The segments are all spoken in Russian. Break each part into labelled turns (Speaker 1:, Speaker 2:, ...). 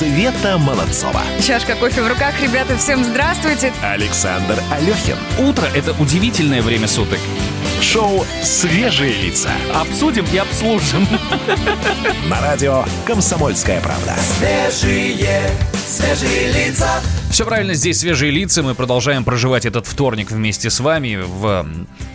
Speaker 1: Света Молодцова.
Speaker 2: Чашка кофе в руках, ребята, всем здравствуйте.
Speaker 1: Александр Алехин.
Speaker 3: Утро – это удивительное время суток.
Speaker 1: Шоу «Свежие лица».
Speaker 3: Обсудим и обслужим.
Speaker 1: На радио «Комсомольская правда».
Speaker 4: Свежие, свежие лица.
Speaker 3: Все правильно, здесь свежие лица. Мы продолжаем проживать этот вторник вместе с вами в,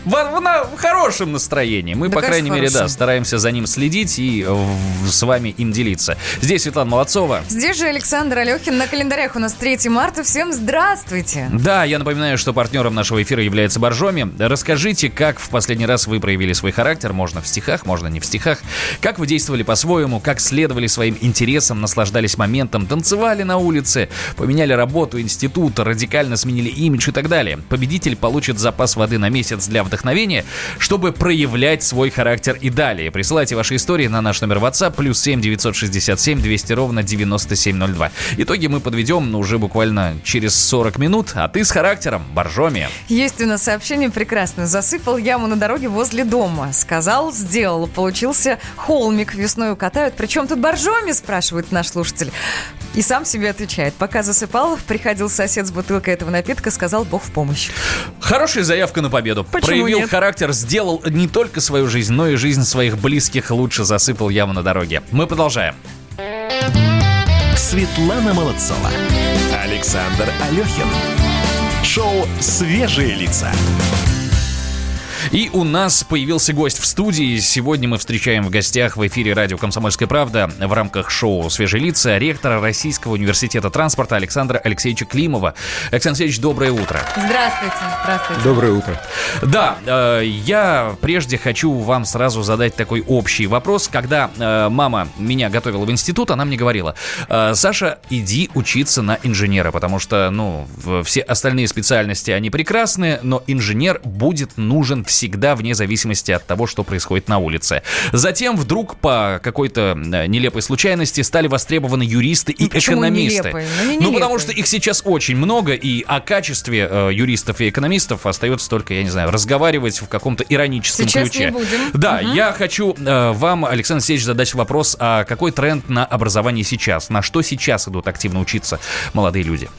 Speaker 3: в, в, на- в хорошем настроении. Мы,
Speaker 2: Да,
Speaker 3: по крайней мере, да, стараемся за ним следить и в- с вами им делиться. Здесь Светлана Молодцова.
Speaker 2: Здесь же Александр Алехин. На календарях у нас 3 марта. Всем здравствуйте.
Speaker 3: Да, я напоминаю, что партнером нашего эфира является Боржоми. Расскажите, как в последний раз вы проявили свой характер, можно в стихах, можно не в стихах, как вы действовали по-своему, как следовали своим интересам, наслаждались моментом, танцевали на улице, поменяли работу, институт, радикально сменили имидж и так далее. Победитель получит запас воды на месяц для вдохновения, чтобы проявлять свой характер и далее. Присылайте ваши истории на наш номер WhatsApp плюс 7 967 200 ровно 9702. Итоги мы подведем уже буквально через 40 минут, а ты с характером, Боржоми.
Speaker 2: Есть у нас сообщение прекрасное. Засыпал яму на дороге возле дома. Сказал, сделал. Получился холмик. Весною катают. Причем тут боржоми, спрашивает наш слушатель. И сам себе отвечает. Пока засыпал, приходил сосед с бутылкой этого напитка, сказал Бог в помощь.
Speaker 3: Хорошая заявка на победу.
Speaker 2: Почему
Speaker 3: Проявил
Speaker 2: нет?
Speaker 3: характер, сделал не только свою жизнь, но и жизнь своих близких лучше засыпал яму на дороге. Мы продолжаем.
Speaker 1: Светлана Молодцова. Александр Алехин. Шоу «Свежие лица».
Speaker 3: И у нас появился гость в студии. Сегодня мы встречаем в гостях в эфире радио «Комсомольская правда» в рамках шоу «Свежие лица» ректора Российского университета транспорта Александра Алексеевича Климова. Александр Алексеевич, доброе утро.
Speaker 2: Здравствуйте. Здравствуйте.
Speaker 5: Доброе утро.
Speaker 3: Да, э, я прежде хочу вам сразу задать такой общий вопрос. Когда э, мама меня готовила в институт, она мне говорила, «Э, Саша, иди учиться на инженера, потому что, ну, все остальные специальности, они прекрасны, но инженер будет нужен всегда вне зависимости от того, что происходит на улице. Затем вдруг по какой-то э, нелепой случайности стали востребованы юристы и
Speaker 2: Ну,
Speaker 3: экономисты.
Speaker 2: нелепой? Ну, не
Speaker 3: ну, потому что их сейчас очень много, и о качестве э, юристов и экономистов остается только, я не знаю, разговаривать в каком-то ироническом
Speaker 2: Сейчас
Speaker 3: ключе.
Speaker 2: не будем.
Speaker 3: Да, я хочу э, вам, Александр Алексеевич, задать вопрос, а какой тренд на образование сейчас? На что сейчас идут активно учиться молодые люди?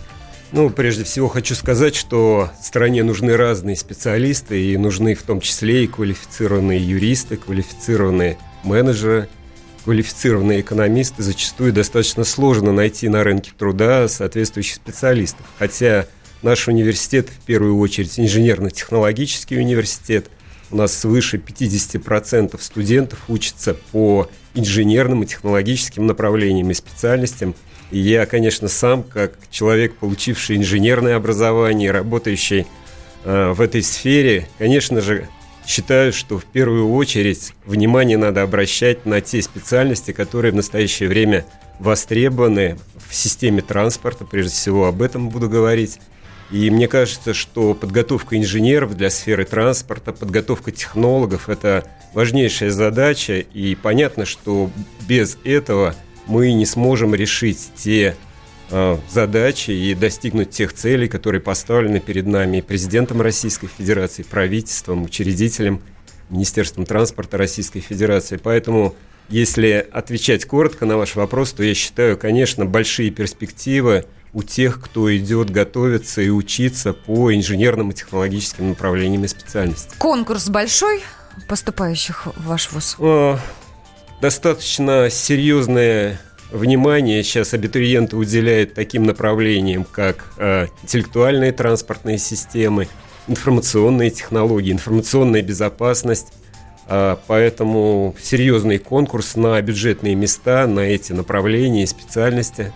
Speaker 5: Ну, прежде всего хочу сказать, что стране нужны разные специалисты, и нужны в том числе и квалифицированные юристы, квалифицированные менеджеры, квалифицированные экономисты. Зачастую достаточно сложно найти на рынке труда соответствующих специалистов. Хотя наш университет, в первую очередь, инженерно-технологический университет, у нас свыше 50% студентов учатся по инженерным и технологическим направлениям и специальностям. И я, конечно, сам, как человек, получивший инженерное образование, работающий э, в этой сфере, конечно же, считаю, что в первую очередь внимание надо обращать на те специальности, которые в настоящее время востребованы в системе транспорта. Прежде всего об этом буду говорить. И мне кажется, что подготовка инженеров для сферы транспорта, подготовка технологов – это важнейшая задача. И понятно, что без этого мы не сможем решить те э, задачи и достигнуть тех целей, которые поставлены перед нами президентом Российской Федерации, правительством, учредителем, Министерством транспорта Российской Федерации. Поэтому, если отвечать коротко на ваш вопрос, то я считаю, конечно, большие перспективы у тех, кто идет готовиться и учиться по инженерным и технологическим направлениям и специальностям.
Speaker 2: Конкурс большой поступающих в ваш вуз?
Speaker 5: Э, Достаточно серьезное внимание сейчас абитуриенты уделяют таким направлениям, как э, интеллектуальные транспортные системы, информационные технологии, информационная безопасность. А, Поэтому серьезный конкурс на бюджетные места, на эти направления и специальности.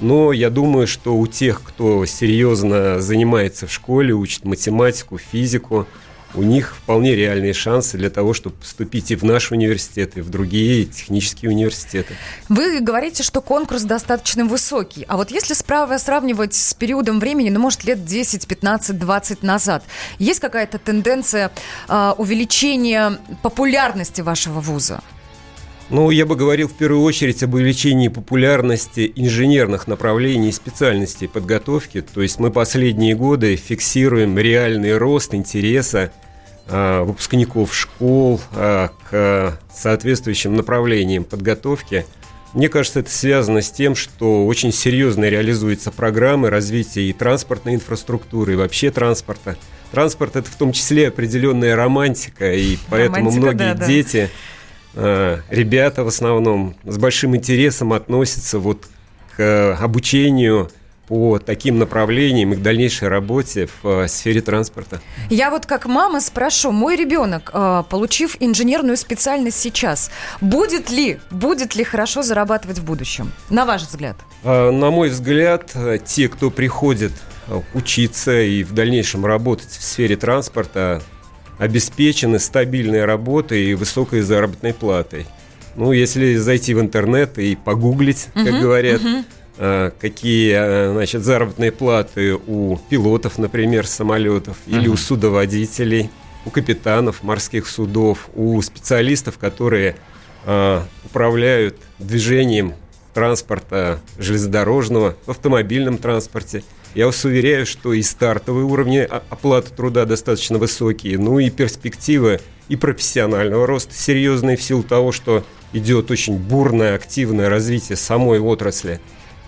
Speaker 5: Но я думаю, что у тех, кто серьезно занимается в школе, учит математику, физику, у них вполне реальные шансы для того, чтобы поступить и в наш университет, и в другие технические университеты.
Speaker 2: Вы говорите, что конкурс достаточно высокий. А вот если справа сравнивать с периодом времени, ну, может, лет 10, 15, 20 назад, есть какая-то тенденция а, увеличения популярности вашего вуза?
Speaker 5: Ну, я бы говорил в первую очередь об увеличении популярности инженерных направлений и специальностей подготовки. То есть мы последние годы фиксируем реальный рост интереса а, выпускников школ а, к соответствующим направлениям подготовки. Мне кажется, это связано с тем, что очень серьезно реализуются программы развития и транспортной инфраструктуры, и вообще транспорта. Транспорт – это в том числе определенная романтика, и поэтому
Speaker 2: Романтика,
Speaker 5: многие
Speaker 2: да, да.
Speaker 5: дети, э, ребята в основном, с большим интересом относятся вот к э, обучению по таким направлениям и к дальнейшей работе в э, сфере транспорта.
Speaker 2: Я вот как мама спрошу, мой ребенок, э, получив инженерную специальность сейчас, будет ли, будет ли хорошо зарабатывать в будущем? На ваш взгляд?
Speaker 5: На мой взгляд, э, те, кто приходит э, учиться и в дальнейшем работать в сфере транспорта, обеспечены стабильной работой и высокой заработной платой. Ну, если зайти в интернет и погуглить, как говорят, э, какие э, значит, заработные платы у пилотов, например, самолетов, или у судоводителей, у капитанов морских судов, у специалистов, которые э, управляют движением транспорта железнодорожного, в автомобильном транспорте. Я вас уверяю, что и стартовые уровни о- оплаты труда достаточно высокие, ну и перспективы и профессионального роста серьезные в силу того, что идет очень бурное, активное развитие самой отрасли.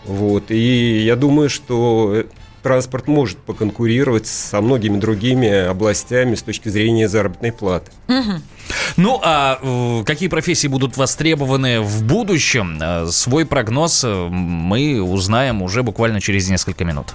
Speaker 5: Вот. И я думаю, что э, транспорт может поконкурировать со многими другими областями с точки зрения заработной платы.
Speaker 3: Ну, а какие профессии будут востребованы в будущем? Э, Свой прогноз э, мы узнаем уже буквально через несколько минут.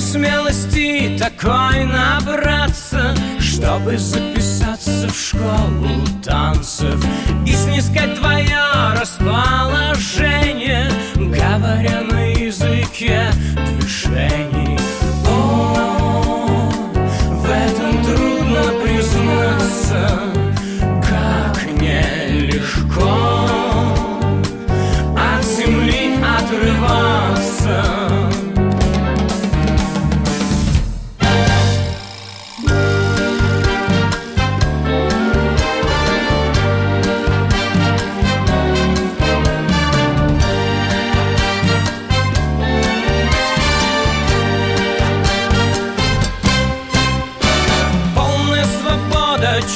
Speaker 4: Бы смелости такой набраться, Чтобы записаться в школу танцев И снискать твое расположение, Говоря на языке движений.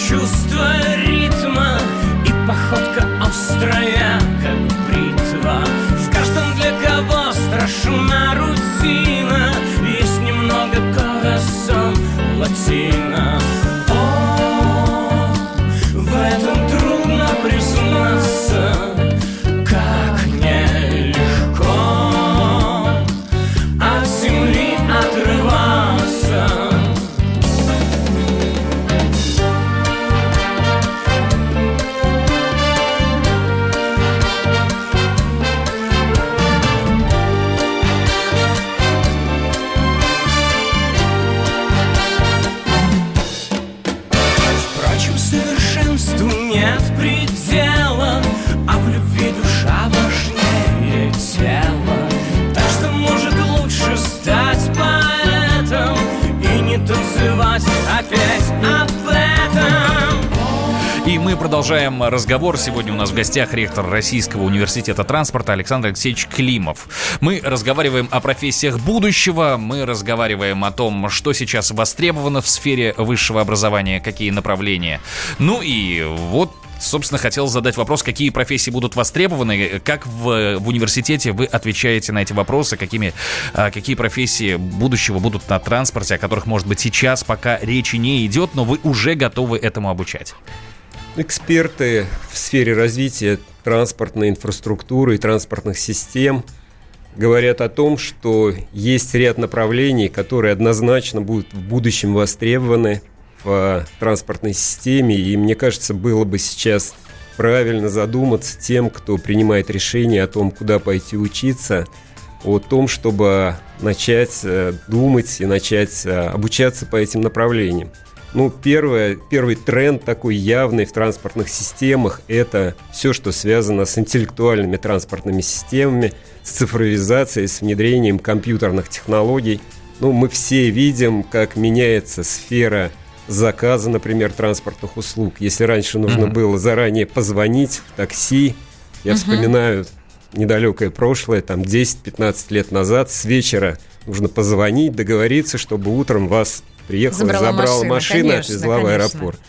Speaker 4: Свобода,
Speaker 3: продолжаем разговор. Сегодня у нас в гостях ректор Российского университета транспорта Александр Алексеевич Климов. Мы разговариваем о профессиях будущего, мы разговариваем о том, что сейчас востребовано в сфере высшего образования, какие направления. Ну и вот Собственно, хотел задать вопрос, какие профессии будут востребованы, как в, в университете вы отвечаете на эти вопросы, какими, а, какие профессии будущего будут на транспорте, о которых, может быть, сейчас пока речи не идет, но вы уже готовы этому обучать.
Speaker 5: Эксперты в сфере развития транспортной инфраструктуры и транспортных систем говорят о том, что есть ряд направлений, которые однозначно будут в будущем востребованы в транспортной системе. И мне кажется, было бы сейчас правильно задуматься тем, кто принимает решение о том, куда пойти учиться, о том, чтобы начать э, думать и начать э, обучаться по этим направлениям. Ну, первое, первый тренд такой явный в транспортных системах – это все, что связано с интеллектуальными транспортными системами, с цифровизацией, с внедрением компьютерных технологий. Ну, мы все видим, как меняется сфера заказа, например, транспортных услуг. Если раньше нужно
Speaker 3: Мгм.
Speaker 5: было заранее позвонить в такси, Я вспоминаю недалекое прошлое, там 10-15 лет назад, с вечера нужно позвонить, договориться, чтобы утром вас приехала,
Speaker 2: Забрала
Speaker 5: забрала
Speaker 2: машина,
Speaker 5: машина,
Speaker 2: конечно,
Speaker 5: отвезла в
Speaker 2: конечно.
Speaker 5: аэропорт.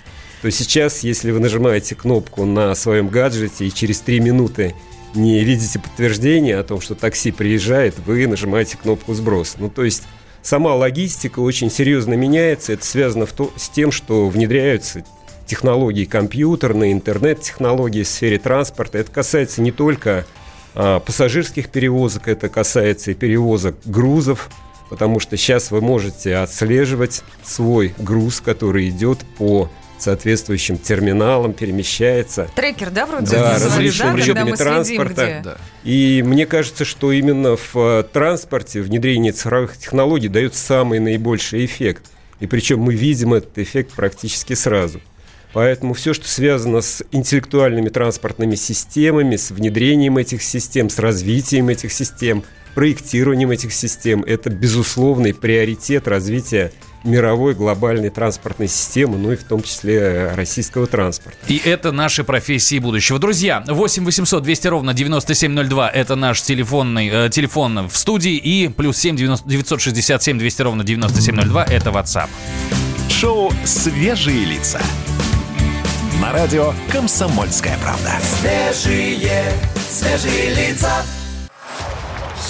Speaker 5: То сейчас, если вы нажимаете кнопку на своем гаджете и через 3 минуты не видите подтверждения о том, что такси приезжает, вы нажимаете кнопку «Сброс». Ну, то есть сама логистика очень серьезно меняется. Это связано в то, с тем, что внедряются технологии компьютерные, интернет-технологии в сфере транспорта. Это касается не только а, пассажирских перевозок, это касается и перевозок грузов, потому что сейчас вы можете отслеживать свой груз, который идет по соответствующим терминалам, перемещается.
Speaker 2: Трекер, да, вроде
Speaker 5: Да, различными
Speaker 2: да,
Speaker 5: видами
Speaker 2: следим,
Speaker 5: транспорта.
Speaker 2: где?
Speaker 3: Да.
Speaker 5: И мне кажется, что именно в э, транспорте внедрение цифровых технологий дает самый наибольший эффект. И причем мы видим этот эффект практически сразу. Поэтому все, что связано с интеллектуальными транспортными системами, с внедрением этих систем, с развитием этих систем, проектированием этих систем, это безусловный приоритет развития мировой глобальной транспортной системы, ну и в том числе э, российского транспорта.
Speaker 3: И это наши профессии будущего. Друзья, 8 800 200 ровно 9702 это наш телефонный, э, телефон в студии и плюс 7 90 967 200 ровно 9702 это WhatsApp.
Speaker 1: Шоу «Свежие лица». На радио «Комсомольская правда».
Speaker 4: Свежие, свежие лица.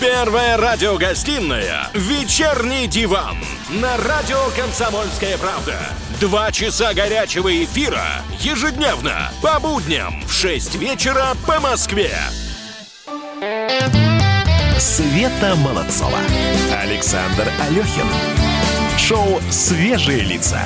Speaker 6: Первая радиогостинная «Вечерний диван» на радио «Комсомольская правда». Два часа горячего эфира ежедневно по будням в 6 вечера по Москве.
Speaker 1: Света Молодцова. Александр Алехин. Шоу «Свежие лица».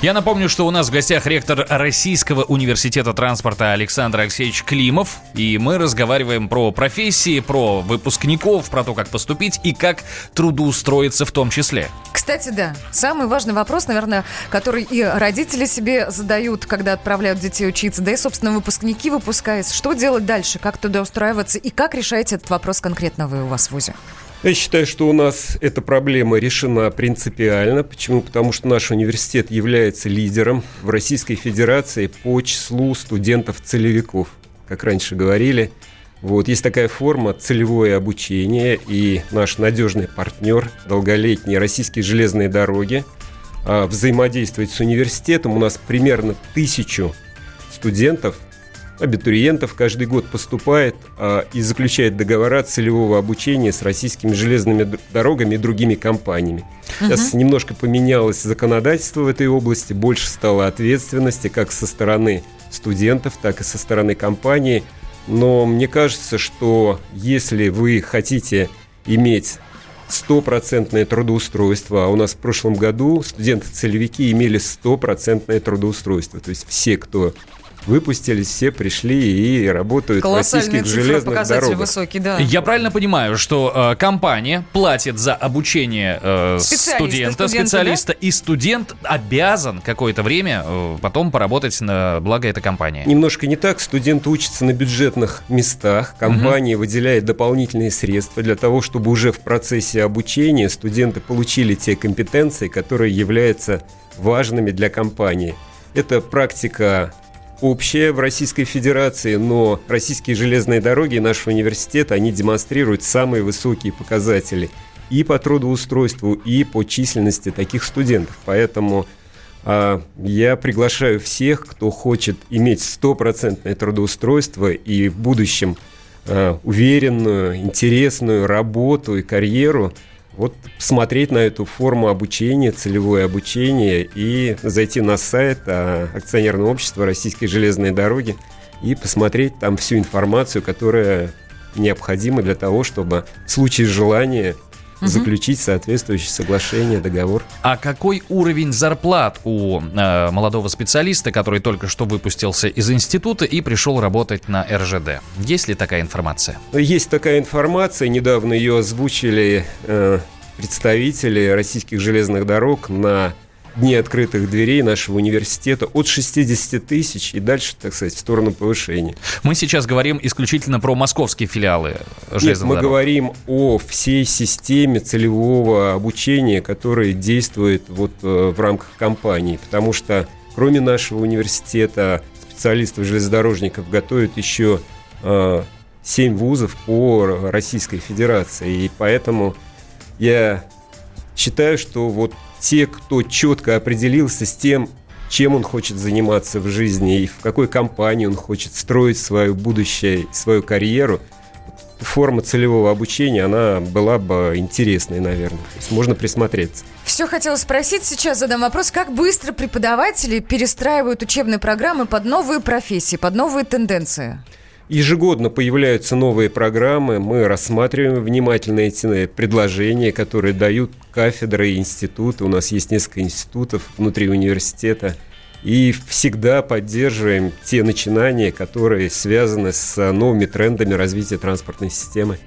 Speaker 3: Я напомню, что у нас в гостях ректор Российского университета транспорта Александр Алексеевич Климов. И мы разговариваем про профессии, про выпускников, про то, как поступить и как трудоустроиться в том числе.
Speaker 2: Кстати, да, самый важный вопрос, наверное, который и родители себе задают, когда отправляют детей учиться, да и, собственно, выпускники выпускаясь. Что делать дальше, как туда устраиваться и как решаете этот вопрос конкретно вы у вас в ВУЗе?
Speaker 5: Я считаю, что у нас эта проблема решена принципиально. Почему? Потому что наш университет является лидером в Российской Федерации по числу студентов-целевиков. Как раньше говорили, вот, есть такая форма целевое обучение, и наш надежный партнер, долголетние российские железные дороги, а, взаимодействует с университетом. У нас примерно тысячу студентов абитуриентов каждый год поступает а, и заключает договора целевого обучения с российскими железными дорогами и другими компаниями. Сейчас немножко поменялось законодательство в этой области, больше стало ответственности как со стороны студентов, так и со стороны компании. Но мне кажется, что если вы хотите иметь стопроцентное трудоустройство, а у нас в прошлом году студенты-целевики имели стопроцентное трудоустройство. То есть все, кто выпустились, все пришли и работают в российских железных дорогах.
Speaker 2: высокие, да.
Speaker 3: Я правильно понимаю, что э, компания платит за обучение э,
Speaker 2: Специалиста,
Speaker 3: студента,
Speaker 2: студента,
Speaker 3: специалиста, и студент обязан какое-то время э, потом поработать на благо этой компании.
Speaker 5: Немножко не так. Студент учится на бюджетных местах. Компания выделяет дополнительные средства для того, чтобы уже в процессе обучения студенты получили те компетенции, которые являются важными для компании. Это практика общая в Российской Федерации, но российские железные дороги и наш университет, они демонстрируют самые высокие показатели и по трудоустройству, и по численности таких студентов. Поэтому а, я приглашаю всех, кто хочет иметь стопроцентное трудоустройство и в будущем а, уверенную, интересную работу и карьеру, вот посмотреть на эту форму обучения, целевое обучение и зайти на сайт а, акционерного общества «Российские железные дороги» и посмотреть там всю информацию, которая необходима для того, чтобы в случае желания заключить соответствующее соглашение, договор.
Speaker 3: А какой уровень зарплат у э, молодого специалиста, который только что выпустился из института и пришел работать на РЖД? Есть ли такая информация?
Speaker 5: Есть такая информация, недавно ее озвучили э, представители российских железных дорог на дни открытых дверей нашего университета от 60 тысяч и дальше, так сказать, в сторону повышения.
Speaker 3: Мы сейчас говорим исключительно про московские филиалы Нет,
Speaker 5: мы дорог. говорим о всей системе целевого обучения, которая действует вот э, в рамках компании, потому что кроме нашего университета специалистов железнодорожников готовят еще э, 7 вузов по Российской Федерации, и поэтому я считаю, что вот те, кто четко определился с тем, чем он хочет заниматься в жизни и в какой компании он хочет строить свое будущее, свою карьеру, форма целевого обучения, она была бы интересной, наверное. То есть можно присмотреться.
Speaker 2: Все хотела спросить, сейчас задам вопрос, как быстро преподаватели перестраивают учебные программы под новые профессии, под новые тенденции?
Speaker 5: Ежегодно появляются новые программы, мы рассматриваем внимательно эти предложения, которые дают кафедры и институты. У нас есть несколько институтов внутри университета – и всегда поддерживаем те начинания, которые связаны с новыми трендами развития транспортной системы.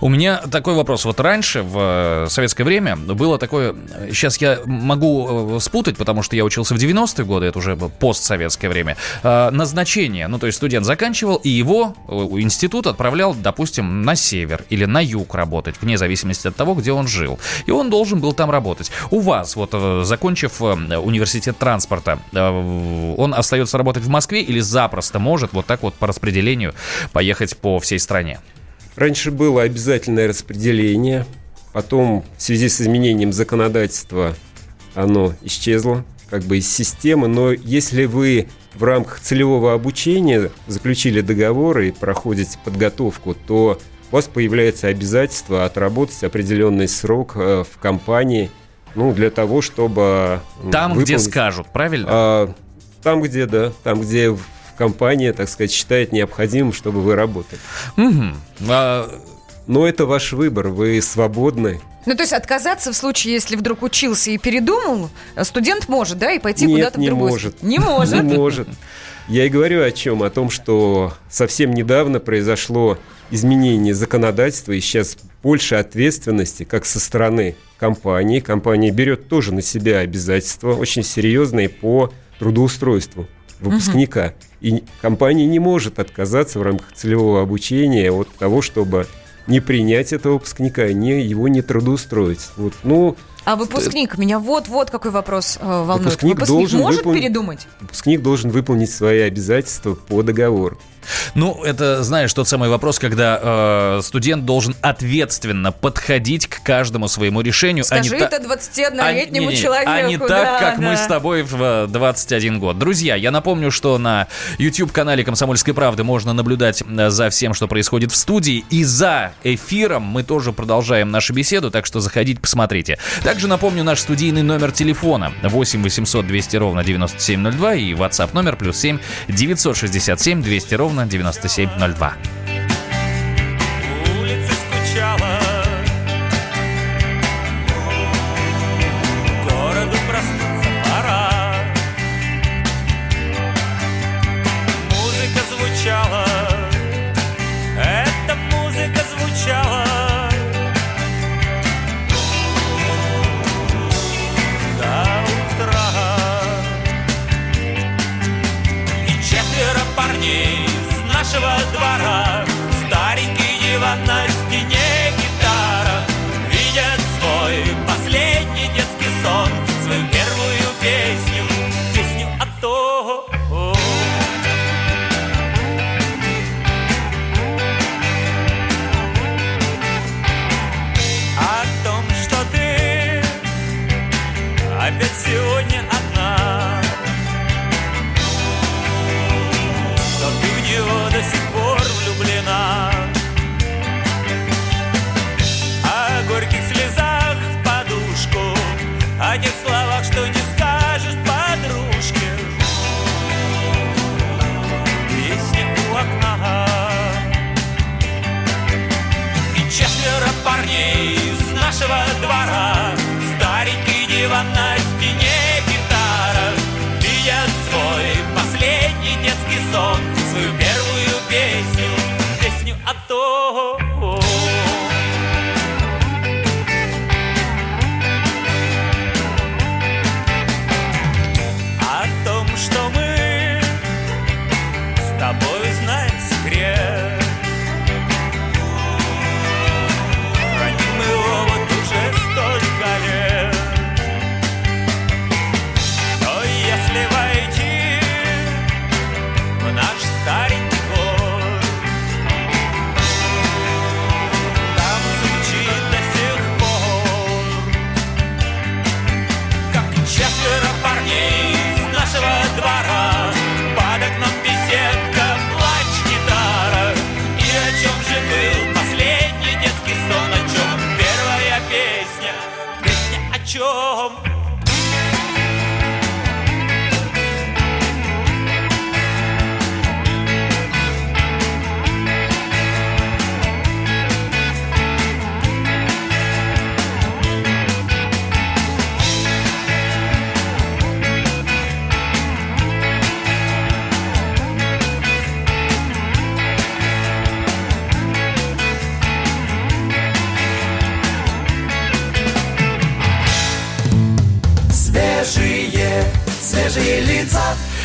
Speaker 3: У меня такой вопрос. Вот раньше, в э, советское время, было такое... Сейчас я могу э, спутать, потому что я учился в 90-е годы, это уже постсоветское время. Э, назначение. Ну, то есть студент заканчивал, и его институт отправлял, допустим, на север или на юг работать, вне зависимости от того, где он жил. И он должен был там работать. У вас, вот закончив университет транспорта, он остается работать в Москве или запросто может вот так вот по распределению поехать по всей стране?
Speaker 5: Раньше было обязательное распределение, потом в связи с изменением законодательства оно исчезло как бы из системы, но если вы в рамках целевого обучения заключили договор и проходите подготовку, то у вас появляется обязательство отработать определенный срок э, в компании – ну, для того, чтобы...
Speaker 3: Там, выполнить... где скажут, правильно?
Speaker 5: А, там, где, да. Там, где компания, так сказать, считает необходимым, чтобы вы работали. Угу. А... Но это ваш выбор, вы свободны.
Speaker 2: Ну, то есть отказаться в случае, если вдруг учился и передумал, студент может, да, и пойти куда-то в другую...
Speaker 5: может. Не может. Не может. Я и говорю о чем? О том, что совсем недавно произошло изменение законодательства, и сейчас больше ответственности как со стороны компании. Компания берет тоже на себя обязательства очень серьезные по трудоустройству выпускника. Угу. И компания не может отказаться в рамках целевого обучения от того, чтобы не принять этого выпускника, не, его не трудоустроить. Вот, ну,
Speaker 2: а выпускник, меня вот-вот какой вопрос э, волнует. Выпускник, выпускник должен может выпол... передумать?
Speaker 5: Выпускник должен выполнить свои обязательства по договору.
Speaker 3: Ну, это, знаешь, тот самый вопрос, когда э, студент должен ответственно подходить к каждому своему решению.
Speaker 2: Скажи а это та... 21-летнему а, человеку.
Speaker 3: А не так, да, как да. мы с тобой в 21 год. Друзья, я напомню, что на YouTube-канале «Комсомольской правды» можно наблюдать э, за всем, что происходит в студии. И за эфиром мы тоже продолжаем нашу беседу, так что заходите, посмотрите. Также напомню наш студийный номер телефона 8 800 200 ровно 9702 и WhatsApp номер плюс 7 967 200 ровно ровно 9702.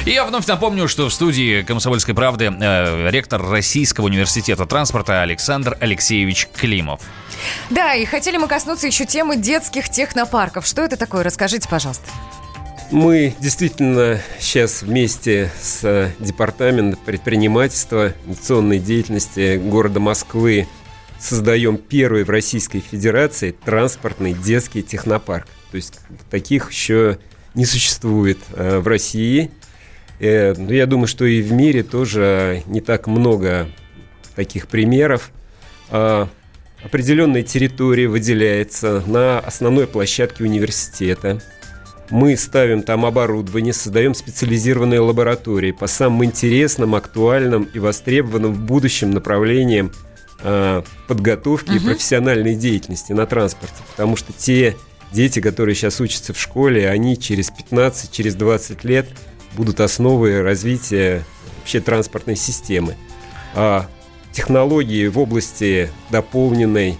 Speaker 3: И я вновь напомню, что в студии «Комсомольской правды» э, ректор Российского университета транспорта Александр Алексеевич Климов.
Speaker 2: Да, и хотели мы коснуться еще темы детских технопарков. Что это такое? Расскажите, пожалуйста.
Speaker 5: Мы действительно сейчас вместе с э, Департаментом предпринимательства, инновационной деятельности города Москвы создаем первый в Российской Федерации транспортный детский технопарк. То есть таких еще не существует э, в России. Э, но я думаю, что и в мире тоже не так много таких примеров. А, определенная территория выделяется на основной площадке университета. Мы ставим там оборудование, создаем специализированные лаборатории по самым интересным, актуальным и востребованным в будущем направлениям э, подготовки и профессиональной деятельности на транспорте. Потому что те дети, которые сейчас учатся в школе, они через 15, через 20 лет будут основой развития вообще транспортной системы. А технологии в области дополненной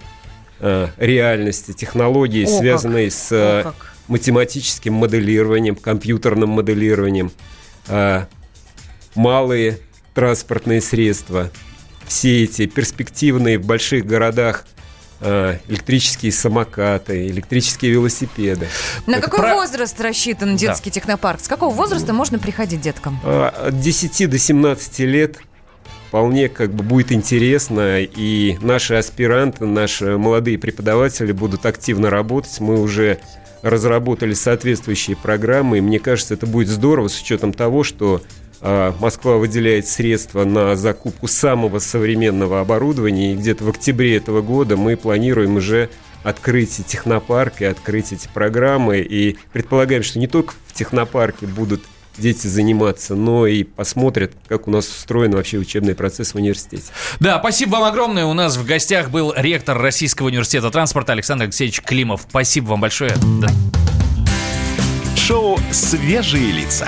Speaker 5: э, реальности, технологии,
Speaker 2: О, как.
Speaker 5: связанные с
Speaker 2: О,
Speaker 5: э,
Speaker 2: как.
Speaker 5: математическим моделированием, компьютерным моделированием, а, малые транспортные средства, все эти перспективные в больших городах а, электрические самокаты, электрические велосипеды.
Speaker 2: На
Speaker 5: Это
Speaker 2: какой
Speaker 3: про-
Speaker 2: возраст рассчитан детский технопарк? С какого возраста можно приходить деткам?
Speaker 5: А, От 10 до 17 лет вполне как бы будет интересно, и наши аспиранты, наши молодые преподаватели будут активно работать. Мы уже разработали соответствующие программы, и мне кажется, это будет здорово с учетом того, что Москва выделяет средства на закупку самого современного оборудования, и где-то в октябре этого года мы планируем уже открыть технопарк и открыть эти программы, и предполагаем, что не только в технопарке будут дети заниматься, но и посмотрят, как у нас устроен вообще учебный процесс в университете.
Speaker 3: Да, спасибо вам огромное. У нас в гостях был ректор Российского университета транспорта Александр Алексеевич Климов. Спасибо вам большое. Да.
Speaker 1: Шоу «Свежие лица».